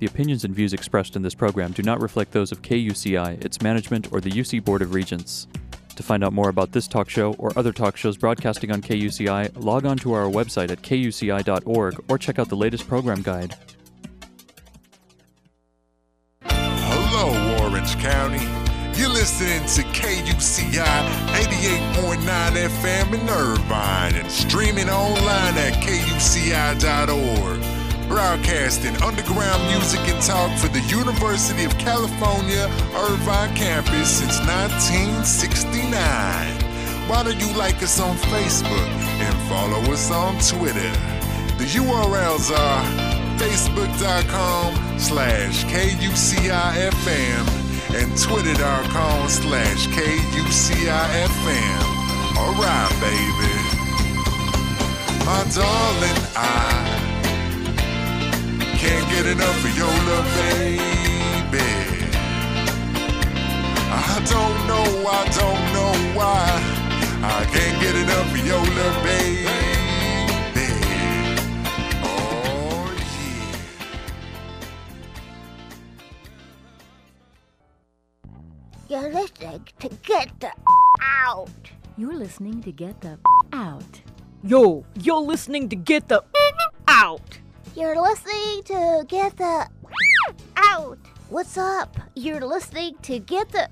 The opinions and views expressed in this program do not reflect those of KUCI, its management, or the UC Board of Regents. To find out more about this talk show or other talk shows broadcasting on KUCI, log on to our website at kuci.org or check out the latest program guide. Hello, Orange County. You're listening to KUCI 88.9 FM in Irvine and streaming online at kuci.org. Broadcasting underground music and talk for the University of California, Irvine campus since 1969. Why don't you like us on Facebook and follow us on Twitter? The URLs are facebook.com slash KUCIFM and twitter.com slash KUCIFM. All right, baby. My darling, I can't get enough of your love, baby. I don't know, I don't know why. I can't get enough of your love, baby. Oh. You're listening to Get the Out. You're listening to Get the Out. Yo, you're listening to Get the Out. You're listening to Get the Out. What's up? You're listening to Get the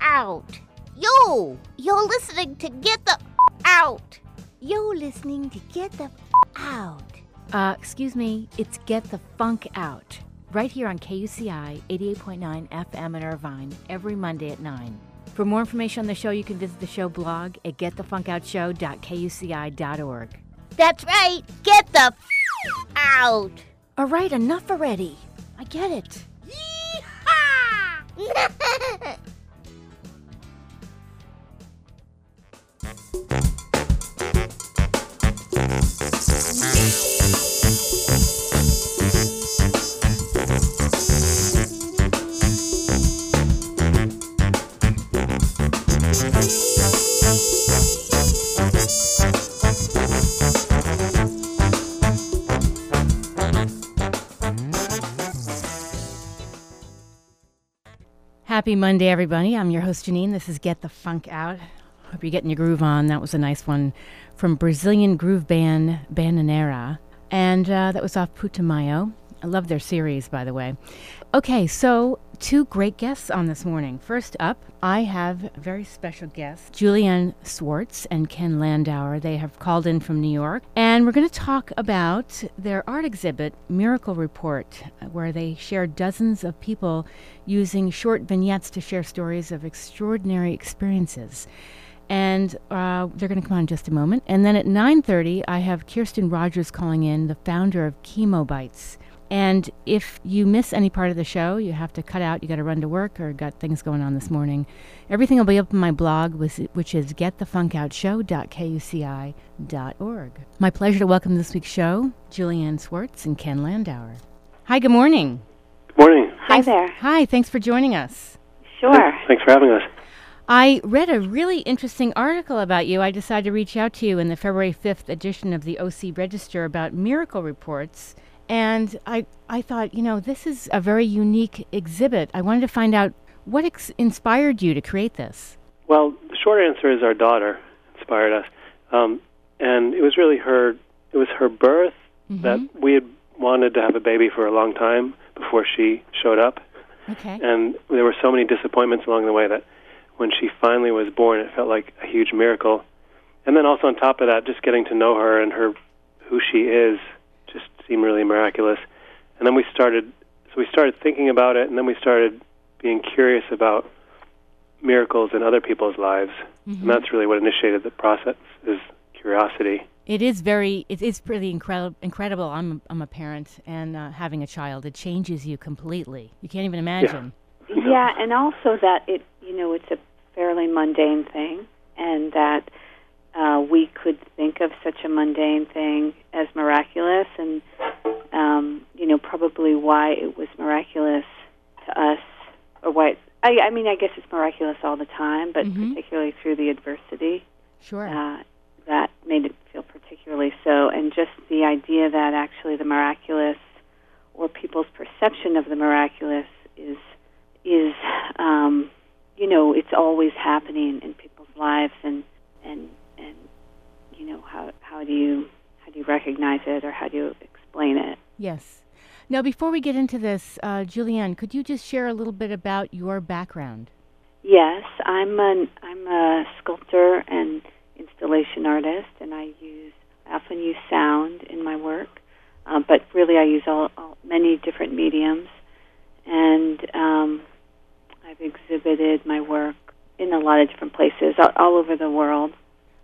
Out. Yo, you're listening to Get the Out. You're listening to Get the Out. Uh, excuse me, it's Get the Funk Out. Right here on KUCI 88.9 FM in Irvine every Monday at 9. For more information on the show, you can visit the show blog at getthefunkoutshow.kuci.org. That's right. Get the out. All right, enough already. I get it. Yeehaw! Happy Monday, everybody. I'm your host, Janine. This is Get the Funk Out. Hope you're getting your groove on. That was a nice one from Brazilian groove band Bananera. And uh, that was off Putumayo. I love their series, by the way. Okay, so two great guests on this morning. First up, I have a very special guests, Julianne Swartz and Ken Landauer. They have called in from New York, and we're going to talk about their art exhibit, Miracle Report, where they share dozens of people using short vignettes to share stories of extraordinary experiences and uh, they're going to come on in just a moment. And then at 9:30, I have Kirsten Rogers calling in, the founder of Chemo Bites. And if you miss any part of the show, you have to cut out. You got to run to work or got things going on this morning. Everything will be up on my blog, which is getthefunkoutshow.kuci.org. My pleasure to welcome this week's show, Julianne Swartz and Ken Landauer. Hi, good morning. Good morning. Hi there. Hi, thanks for joining us. Sure. Thanks for having us. I read a really interesting article about you. I decided to reach out to you in the February 5th edition of the OC Register about miracle reports. And I, I thought, you know, this is a very unique exhibit. I wanted to find out what ex- inspired you to create this. Well, the short answer is our daughter inspired us, um, and it was really her. It was her birth Mm-hmm. that we had wanted to have a baby for a long time before she showed up, Okay. and there were so many disappointments along the way that when she finally was born, it felt like a huge miracle. And then also on top of that, just getting to know her and her who she is seemed really miraculous. And then we started, so we started thinking about it, and then we started being curious about miracles in other people's lives, Mm-hmm. and that's really what initiated the process is curiosity. It is very, it is pretty incredible. Incredible. I'm, I'm a parent, and uh, having a child, it changes you completely. You can't even imagine. Yeah, and also that it, you know, it's a fairly mundane thing, and that uh, we could think of such a mundane thing as miraculous, and um, you know, probably why it was miraculous to us, or why. It, I, I mean, I guess it's miraculous all the time, but Mhm. particularly through the adversity. Sure. uh, that made it feel particularly so. And just the idea that actually the miraculous or people's perception of the miraculous is is um, you know it's always happening in people's lives and and and you know how how do you how do you recognize it or how do you explain it Yes. Now, before we get into this, uh, Julianne, could you just share a little bit about your background? yes i'm an i'm a sculptor and installation artist and i use I often use sound in my work uh, but really i use all, all many different mediums and um, i've exhibited my work in a lot of different places all, all over the world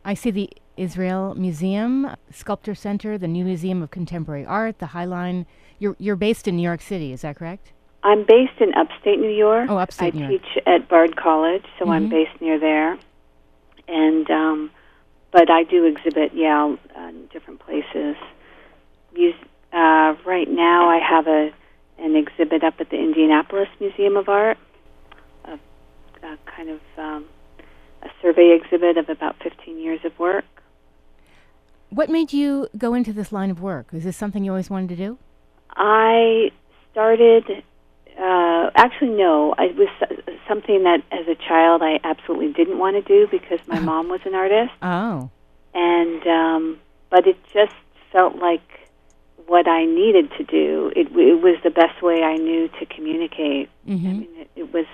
I see the Israel Museum, Sculpture Center, the New Museum of Contemporary Art, the Highline. You're, you're based in New York City, is that correct? I'm based in upstate New York. Oh, upstate I New York. teach at Bard College, so I'm Mhm. based near there. And um, but I do exhibit, yeah, uh, in different places. Uh, right now, I have a an exhibit up at the Indianapolis Museum of Art, a, a kind of um, a survey exhibit of about 15 years of work. What made you go into this line of work? Is this something you always wanted to do? I started. Uh, actually, no. It was something that, as a child, I absolutely didn't want to do because my mom was an artist, Oh, and um, but it just felt like what I needed to do. It, it was the best way I knew to communicate. I hmm mean, it, it was,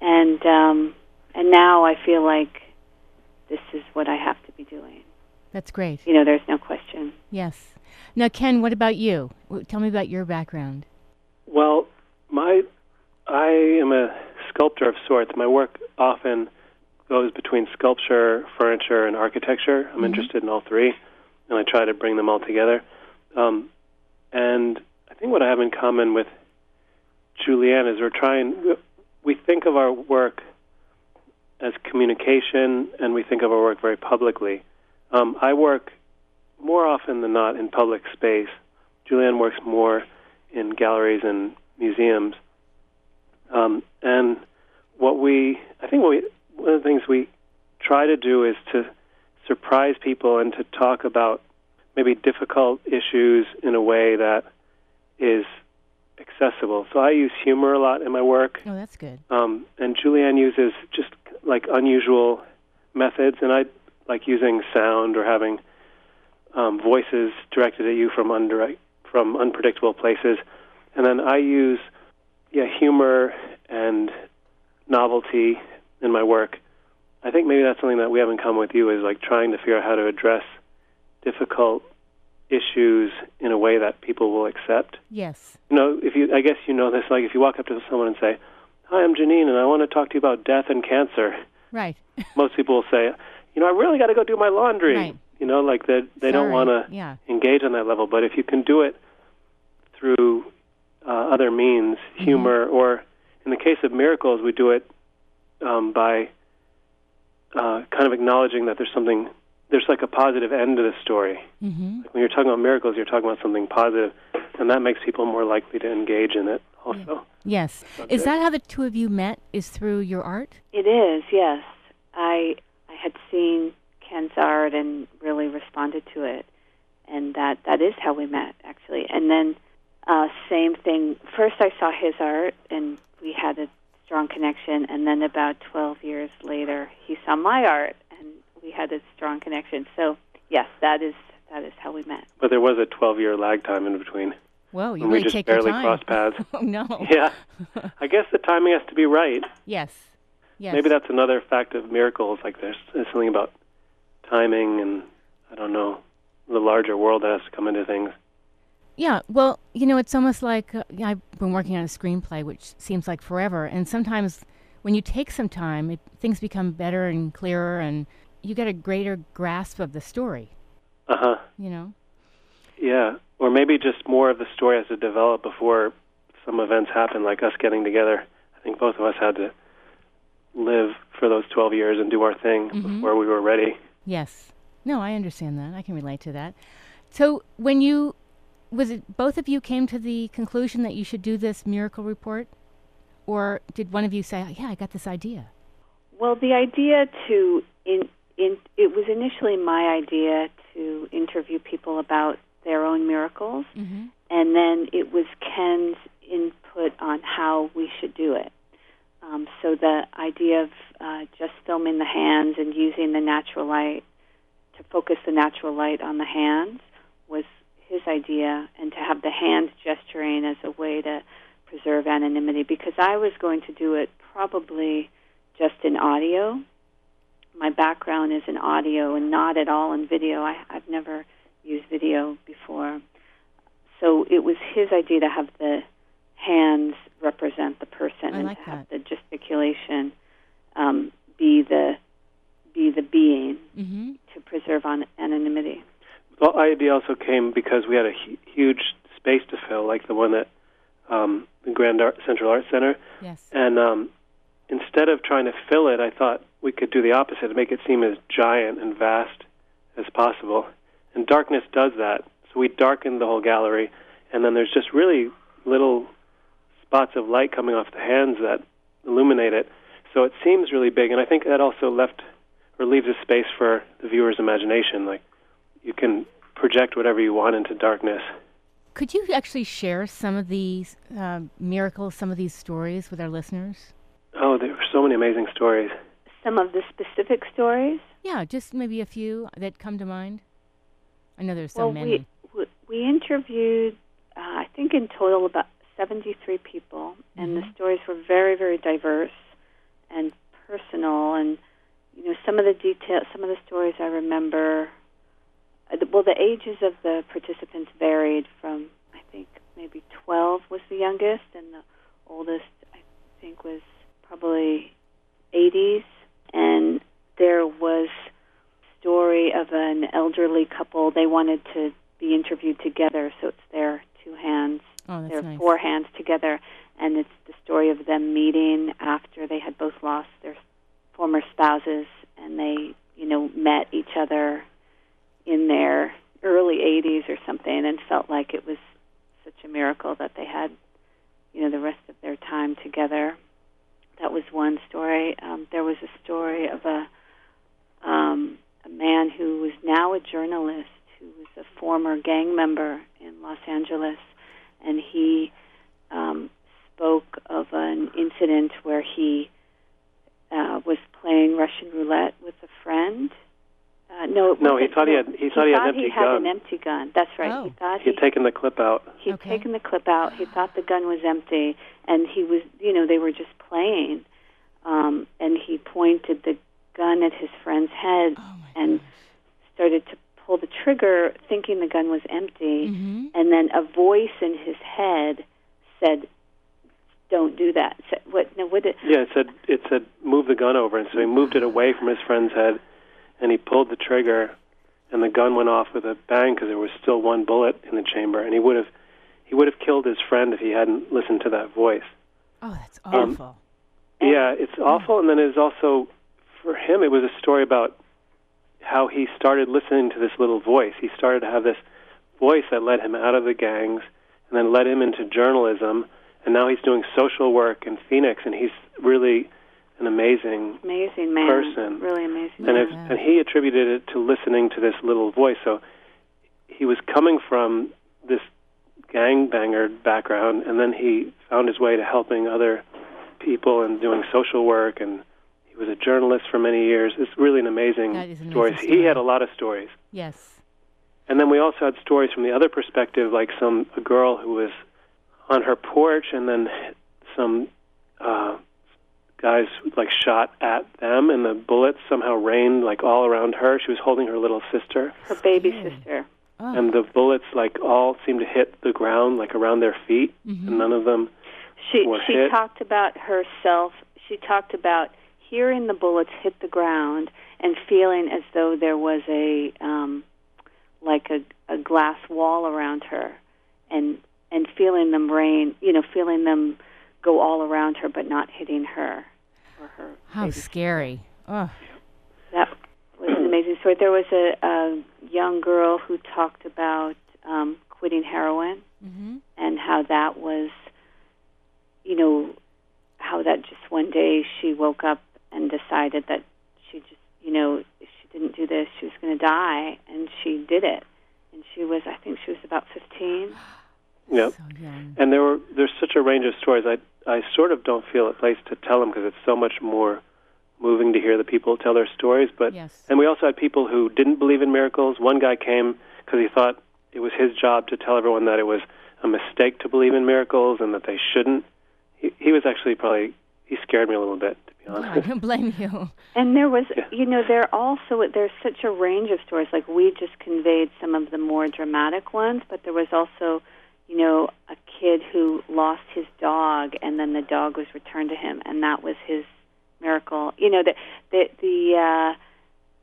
and um, and now I feel like this is what I have to be doing. that's great. You know, there's no question. Yes. Now, Ken, what about you? W- Tell me about your background. Well, my I am a sculptor of sorts. My work often goes between sculpture, furniture, and architecture. I'm Mhm. interested in all three, and I try to bring them all together. Um, and I think what I have in common with Julianne is we're trying. We think of our work as communication, and we think of our work very publicly. Um, I work more often than not in public space. Julianne works more in galleries and museums. Um, and what we, I think, what we, one of the things we try to do is to surprise people and to talk about maybe difficult issues in a way that is accessible. So I use humor a lot in my work, Oh, that's good. um, and Julianne uses just like unusual methods, and I like using sound or having um, voices directed at you from under from unpredictable places, and then I use yeah humor and novelty in my work. I think maybe that's something that we have in common with you is like trying to figure out how to address difficult issues in a way that people will accept Yes. you know, if you, I guess you know this, like if you walk up to someone and say, "Hi, I'm Janine, and I want to talk to you about death and cancer," Right. most people will say, "You know, I really got to go do my laundry." Right. You know, like they they don't want to Yeah. engage on that level. But if you can do it through uh, other means, Mm-hmm. humor, or in the case of miracles, we do it um, by uh, kind of acknowledging that there's something, there's like a positive end to the story. Mm-hmm. When you're talking about miracles, you're talking about something positive, and that makes people more likely to engage in it. Also, Yes. Is that how the two of you met? Is through your art? It is, yes. I I had seen Ken's art and really responded to it, and that that is how we met actually. And then uh, same thing. First, I saw his art, and we had a strong connection. And then about twelve years later, he saw my art, and we had a strong connection. So yes, that is that is how we met. but there was a 12-year lag time in between, Whoa, you and we just take barely your time. crossed paths. oh no. Yeah, I guess the timing has to be right. Yes. Yes. Maybe that's another fact of miracles. Like there's, there's something about timing, and I don't know, the larger world that has to come into things. Yeah, well, you know, it's almost like uh, I've been working on a screenplay, which seems like forever. And sometimes when you take some time, it, things become better and clearer, and you get a greater grasp of the story, Uh huh. you know? Yeah, or maybe just more of the story has to develop before some events happen, like us getting together. I think both of us had to live for those 12 years and do our thing Mhm. before we were ready. Yes. No, I understand that. I can relate to that. So when you, was it both of you came to the conclusion that you should do this miracle report? Or did one of you say, yeah, I got this idea? Well, the idea to in in it was initially my idea to interview people about their own miracles, mm-hmm. and then it was Ken's input on how we should do it. Um, so the idea of uh, just filming the hands and using the natural light to focus the natural light on the hands was his idea, and to have the hands gesturing as a way to preserve anonymity because I was going to do it probably just in audio. My background is in audio and not at all in video. I, I've never used video before. So it was his idea to have the hands represent the person I and like to have that. the gesticulation um, be the be the being Mm-hmm. to preserve on anonymity. Well, idea also came because we had a hu- huge space to fill, like the one at um, the Grand Art, Central Art Center. Yes. And um, instead of trying to fill it, I thought we could do the opposite and make it seem as giant and vast as possible. And darkness does that. So we darken the whole gallery, and then there's just really little spots of light coming off the hands that illuminate it. So it seems really big, and I think that also left or leaves a space for the viewer's imagination. Like you can project whatever you want into darkness. Could you actually share some of these uh, miracles, some of these stories with our listeners? Oh, there are so many amazing stories. Some of the specific stories. Yeah, just maybe a few that come to mind. I know there's so well, many. we we- we interviewed, uh, I think in total about 73 people, and the Mhm. stories were very, very diverse and personal. And you know, some of the details, some of the stories I remember. Uh, the, well, the ages of the participants varied from I think maybe 12 was the youngest, and the oldest I think was probably 80s, and there was story of an elderly couple. They wanted to be interviewed together, so it's their two hands, oh, their nice. four hands together, and it's the story of them meeting after they had both lost their former spouses, and they, you know, met each other in their early 80s or something, and felt like it was such a miracle that they had, you know, the rest of their time together. That was one story. Um, there was a story of a um, a man who was now a journalist who was a former gang member in Los Angeles, and he um, spoke of an incident where he uh, was playing Russian roulette with a friend. Uh, no, it No, he thought he had- he thought he had an empty had gun. an empty gun. That's right. Oh. He thought He had taken the clip out. He'd Okay. taken the clip out. He thought the gun was empty, and he was, you know, they were just playing. Um, and he pointed the gun at his friend's head Oh and gosh. started to pull the trigger, thinking the gun was empty. Mhm. And then a voice in his head said, "Don't do that." Said, what? No, what? Did, Yeah, it said it said move the gun over, and so he moved it away from his friend's head, and he pulled the trigger, and the gun went off with a bang because there was still one bullet in the chamber, and he would have he would have killed his friend if he hadn't listened to that voice. Oh, that's Um, awful. Yeah, it's awful, and then it was also for him. It was a story about how he started listening to this little voice. He started to have this voice that led him out of the gangs, and then led him into journalism, and now he's doing social work in Phoenix, and he's really an amazing amazing man, Person. really amazing. and, man. it, and he attributed it to listening to this little voice. So he was coming from this gangbanger background, and then he found his way to helping other people and doing social work. And he was a journalist for many years. It's really an amazing That is an story. amazing He had a lot of stories. Yes. And then we also had stories from the other perspective, like some a girl who was on her porch, and then some uh, guys like shot at them, and the bullets somehow rained like all around her. She was holding her little sister, Her baby Scary. sister. Oh. and the bullets like all seemed to hit the ground, like around their feet, Mhm. and none of them. She were she hit. talked about herself. She talked about hearing the bullets hit the ground and feeling as though there was a um, like a, a glass wall around her, and and feeling them rain. You know, feeling them go all around her, but not hitting her or her. How baby. scary. Oh. That was an amazing story. There was a, a young girl who talked about um, quitting heroin Mm-hmm. and how that was, you know, how that just one day she woke up and decided that she just, you know, if she didn't do this, she was going to die, and she did it. And she was, I think she was about 15. Yeah. So. And there were there's such a range of stories. I I sort of don't feel a place to tell them because it's so much more moving to hear the people tell their stories. But Yes. and we also had people who didn't believe in miracles. One guy came because he thought it was his job to tell everyone that it was a mistake to believe in miracles and that they shouldn't. He, he was actually probably he scared me a little bit to be Yeah, I don't blame you. And there was, Yeah. you know, there also there's such a range of stories. Like we just conveyed some of the more dramatic ones, but there was also, you know, a kid who lost his dog, and then the dog was returned to him, and that was his miracle. You know, the the the uh,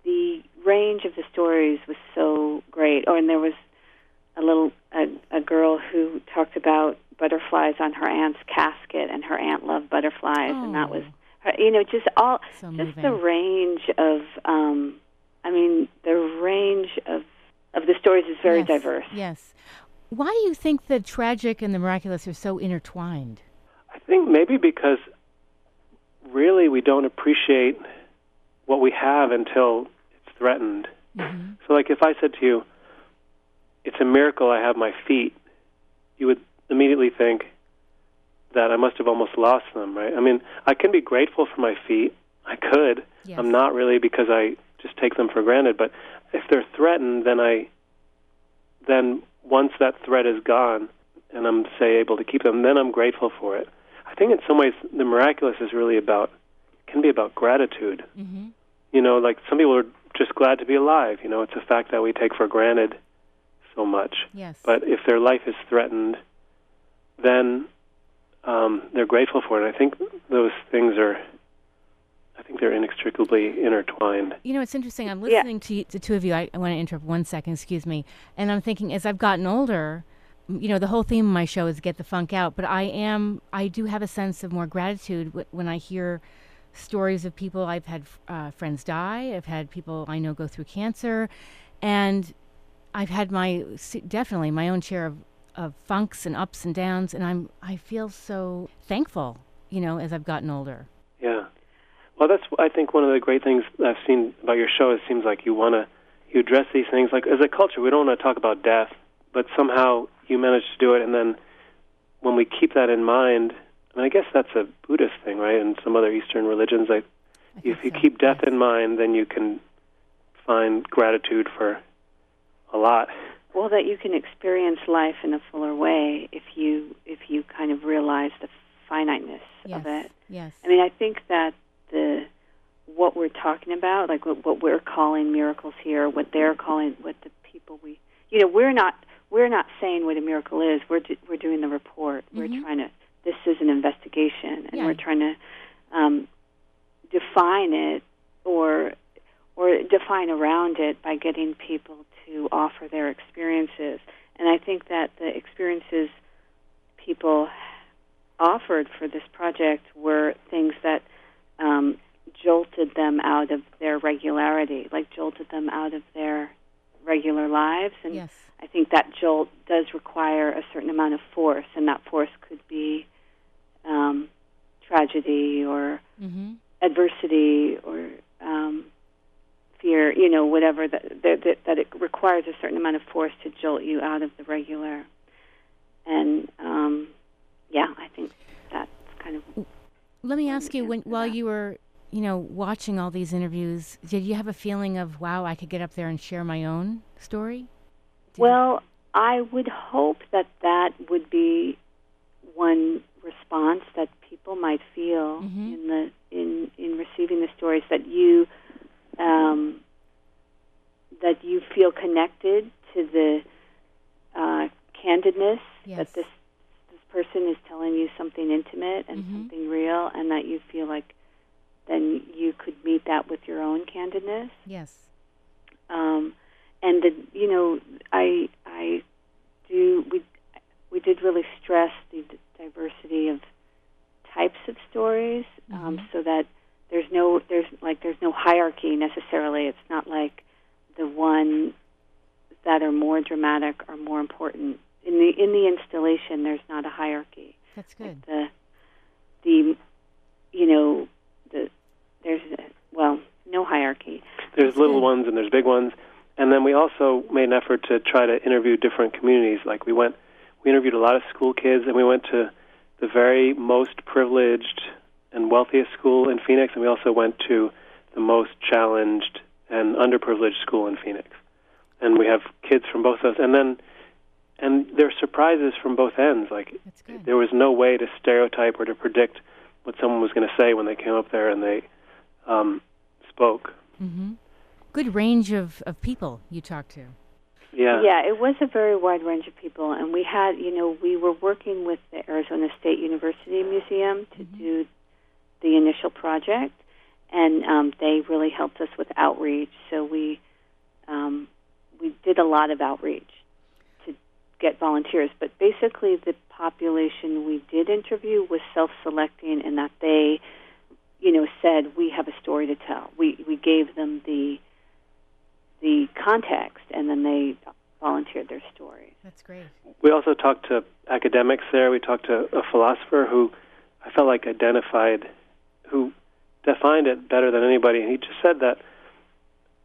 the range of the stories was so great. Oh, and there was a little a, a girl who talked about butterflies on her aunt's casket, and her aunt loved butterflies, and that was Oh. her, you know just all So just moving. the range of um i mean the range of of the stories is very yes. diverse Yes. Why do you think the tragic and the miraculous are so intertwined? I think maybe because really we don't appreciate what we have until it's threatened. Mm-hmm. So, like if I said to you, "It's a miracle I have my feet," you would immediately think that I must have almost lost them, right? I mean, I can be grateful for my feet. I could. Yes. I'm not really because I just take them for granted. But if they're threatened, then I, then once that threat is gone, and I'm say able to keep them, then I'm grateful for it. I think in some ways the miraculous is really about can be about gratitude. Mm-hmm. You know, like some people are just glad to be alive. You know, it's a fact that we take for granted so much. Yes. But if their life is threatened, then um, they're grateful for it. I think those things are, I think they're inextricably intertwined. You know, it's interesting. I'm Yeah. listening to you, the two of you. I, I want to interrupt one second, excuse me. And I'm thinking, as I've gotten older, you know, the whole theme of my show is get the funk out. But I am, I do have a sense of more gratitude w- when I hear stories of people. I've had uh, friends die. I've had people I know go through cancer, and I've had my definitely my own share of of funks and ups and downs. And I'm I feel so thankful, you know, as I've gotten older. Yeah. Well, that's I think one of the great things I've seen about your show. Is it seems like you want to you address these things. Like as a culture, we don't want to talk about death, but somehow you manage to do it. And then when we keep that in mind, and I guess that's a Buddhist thing, right? And some other Eastern religions, I, I if you so, keep death in mind, then you can find gratitude for a lot. Well that you can experience life in a fuller way if you if you kind of realize the finiteness Yes. of it Yes. i mean i think that the what we're talking about like what, what we're calling miracles here what they're calling what the people we you know we're not we're not saying what a miracle is we're do, we're doing the report we're Mhm. trying to this is an investigation and Yeah. we're trying to um, define it or or define around it by getting people to offer their experiences and i think that the experiences people offered for this project were things that um, jolted them out of their regularity, like jolted them out of their regular lives. And Yes. I think that jolt does require a certain amount of force, and that force could be um, tragedy or Mm-hmm. adversity or um, fear, you know, whatever that, that that it requires a certain amount of force to jolt you out of the regular. And um, yeah, I think that's kind of Let me ask you, when while that. you were, you know, watching all these interviews, did you have a feeling of, wow, I could get up there and share my own story? Did you- well. I would hope that that would be one response that people might feel Mhm. in the in in receiving the stories that you um, that you feel connected to the uh, candidness Yes. that this this person is telling you something intimate and Mhm. something real, and that you feel like then you could meet that with your own candidness yes. um, and the you know I I do we we did really stress the d- diversity of types of stories um, Mhm. so that there's no there's like there's no hierarchy necessarily it's not like the one that are more dramatic are more important in the in the installation there's not a hierarchy That's good. the the you know the there's a, well no hierarchy There's That's little good. ones and there's big ones. And then we also made an effort to try to interview different communities. Like we went, we interviewed a lot of school kids, and we went to the very most privileged and wealthiest school in Phoenix, and we also went to the most challenged and underprivileged school in Phoenix. And we have kids from both those, and then and there are surprises from both ends. Like there was no way to stereotype or to predict what someone was going to say when they came up there and they um, spoke. hmm Good range of, of people you talked to. Yeah. Yeah, it was a very wide range of people, and we had, you know, we were working with the Arizona State University Museum to do the initial project, and um, they really helped us with outreach. So we um, we did a lot of outreach to get volunteers, but basically the population we did interview was self-selecting in that they, you know, said we have a story to tell. We we gave them the the context, and then they volunteered their stories. That's great. We also talked to academics there. We talked to a philosopher who I felt like identified, who defined it better than anybody. And he just said that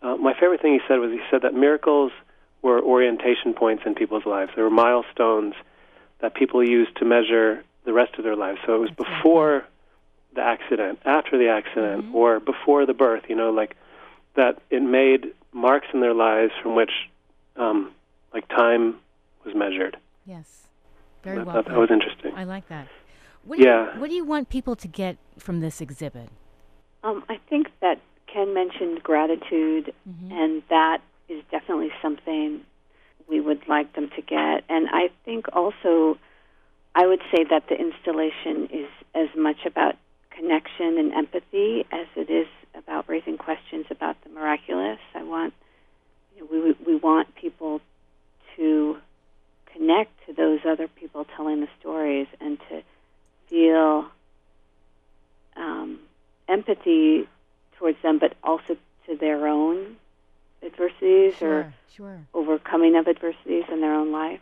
uh, my favorite thing he said was he said that miracles were orientation points in people's lives. They were milestones that people used to measure the rest of their lives. So it was before the accident, after the accident, Mhm. or before the birth. You know, like that it made marks in their lives from which, um, like time was measured. Yes. Very well. that was interesting. I like that. What do Yeah. You, what do you want people to get from this exhibit? Um, I think that Ken mentioned gratitude, Mhm. and that is definitely something we would like them to get. And I think also, I would say that the installation is as much about connection and empathy as it is about raising questions about the miraculous. I want, you know, we we want people to connect to those other people telling the stories and to feel um, empathy towards them, but also to their own adversities or Sure, sure. overcoming of adversities in their own life.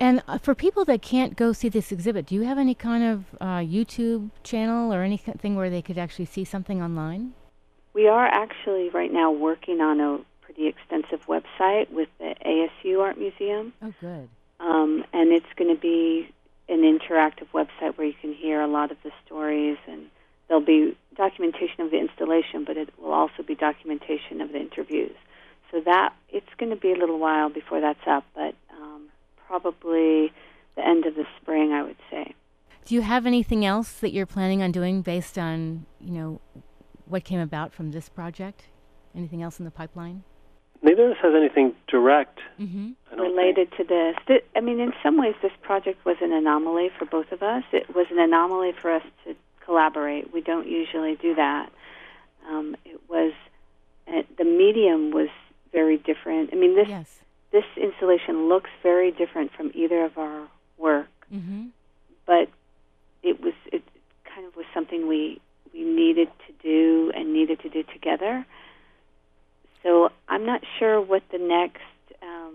And uh, for people that can't go see this exhibit, do you have any kind of uh, YouTube channel or anything where they could actually see something online? We are actually right now working on a pretty extensive website with the ASU Art Museum, Oh, good. um, and it's going to be an interactive website where you can hear a lot of the stories, and there'll be documentation of the installation, but it will also be documentation of the interviews. So that it's going to be a little while before that's up, but um, probably the end of the spring, I would say. Do you have anything else that you're planning on doing based on, you know, what came about from this project? Anything else in the pipeline? Neither of us has anything direct. Mm-hmm. I don't related to this. I mean, in some ways, this project was an anomaly for both of us. It was an anomaly for us to collaborate. We don't usually do that. Um, it was uh, the medium was very different. I mean, this Yes. this installation looks very different from either of our work, Mm-hmm. but it was it kind of was something we we needed to do and needed to do together. So I'm not sure what the next, um,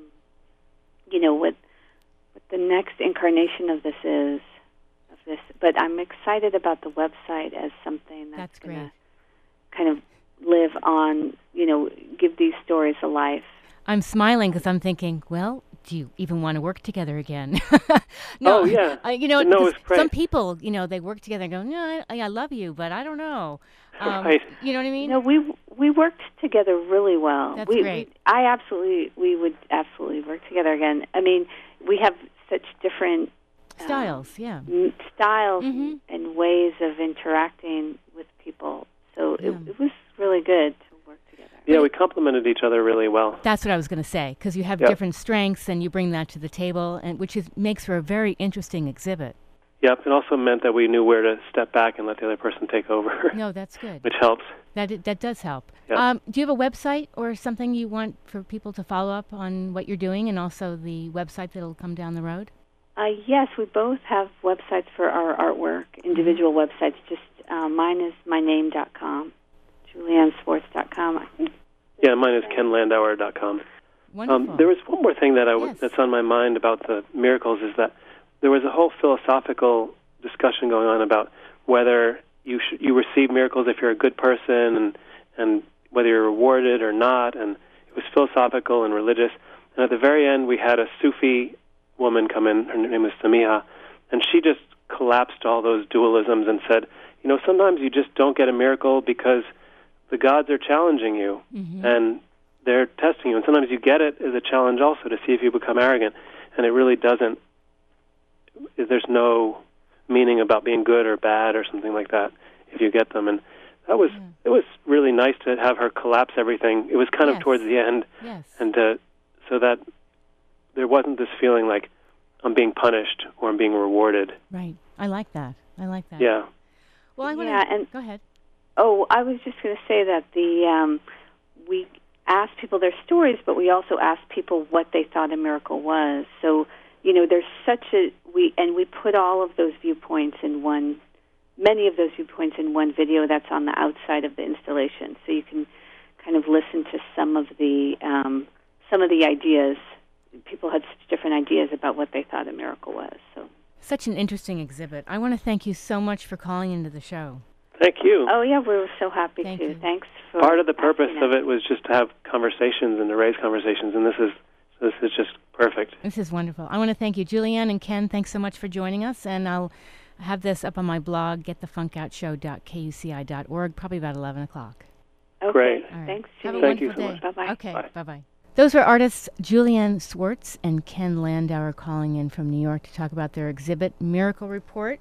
you know, what what the next incarnation of this is of this. But I'm excited about the website as something that's, That's gonna kind of live on. You know, give these stories a life. I'm smiling because I'm thinking, well, do you even want to work together again? Oh, yeah. I, you know, No, 'cause it's great. some people, you know, they work together and go, no, I, I love you, but I don't know. Um, Right. You know what I mean? No, we we worked together really well. That's we, great. We, I absolutely, we would absolutely work together again. I mean, we have such different um, Styles, yeah. m- styles Mhm. and ways of interacting with people. So Yeah. it, it was really good to work together. Yeah, we complemented each other really well. That's what I was going to say because you have Yep. different strengths and you bring that to the table, and which is makes for a very interesting exhibit. Yep, it also meant that we knew where to step back and let the other person take over, No, that's good. which helps. That that does help. Yep. Um, do you have a website or something you want for people to follow up on what you're doing, and also the website that'll come down the road? Uh, yes, we both have websites for our artwork, individual websites. Just uh, mine is myname.com, julianneswartz.com. I think Yeah, mine is kenlandauer.com. Wonderful. Um, there was one more thing that I w- Yes. that's on my mind about the miracles is that there was a whole philosophical discussion going on about whether you sh- you receive miracles if you're a good person and and whether you're rewarded or not, and it was philosophical and religious. And at the very end, we had a Sufi woman come in. Her name is Samiha, and she just collapsed all those dualisms and said, you know, sometimes you just don't get a miracle because the gods are challenging you Mm-hmm. and they're testing you. And sometimes you get it as a challenge also to see if you become arrogant. And it really doesn't. There's no meaning about being good or bad or something like that if you get them. And that was it was really nice to have her collapse everything. It was kind Yes. of towards the end, Yes. and to, so that there wasn't this feeling like I'm being punished or I'm being rewarded. Right. I like that. I like that. Yeah. Well, I want Yeah, to and- go ahead. Oh, I was just going to say that the um, we asked people their stories, but we also asked people what they thought a miracle was. So you know, there's such a we and we put all of those viewpoints in one, many of those viewpoints in one video that's on the outside of the installation, so you can kind of listen to some of the um, some of the ideas. People had such different ideas about what they thought a miracle was. So. Such an interesting exhibit. I want to thank you so much for calling into the show. Thank you. Oh yeah, we were so happy Thank to. you. Thanks for Part of the purpose of it was just to have conversations and to raise conversations, and this is this is just perfect. This is wonderful. I want to thank you, Julianne and Ken. Thanks so much for joining us. And I'll have this up on my blog, getthefunkoutshow.kuci.org, probably about 11 o'clock. Okay. Great. All right. Thanks, Have a Julie. Thank you wonderful so day. much. Bye-bye. Okay, Bye. bye bye. Those were artists Julianne Swartz and Ken Landauer calling in from New York to talk about their exhibit, Miracle Report,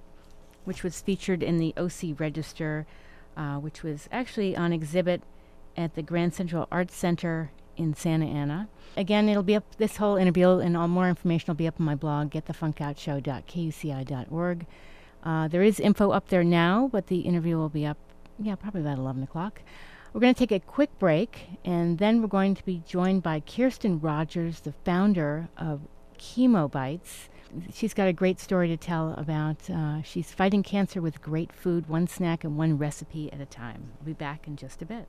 which was featured in the OC Register, uh, which was actually on exhibit at the Grand Central Arts Center in Santa Ana. Again, it'll be up, this whole interview and all more information will be up on my blog, getthefunkoutshow.kuci.org. Uh, there is info up there now, but the interview will be up, yeah, probably about 11 o'clock. We're going to take a quick break, and then we're going to be joined by Kirsten Rogers, the founder of Chemo Bites. She's got a great story to tell about. Uh, she's fighting cancer with great food, one snack and one recipe at a time. We'll be back in just a bit.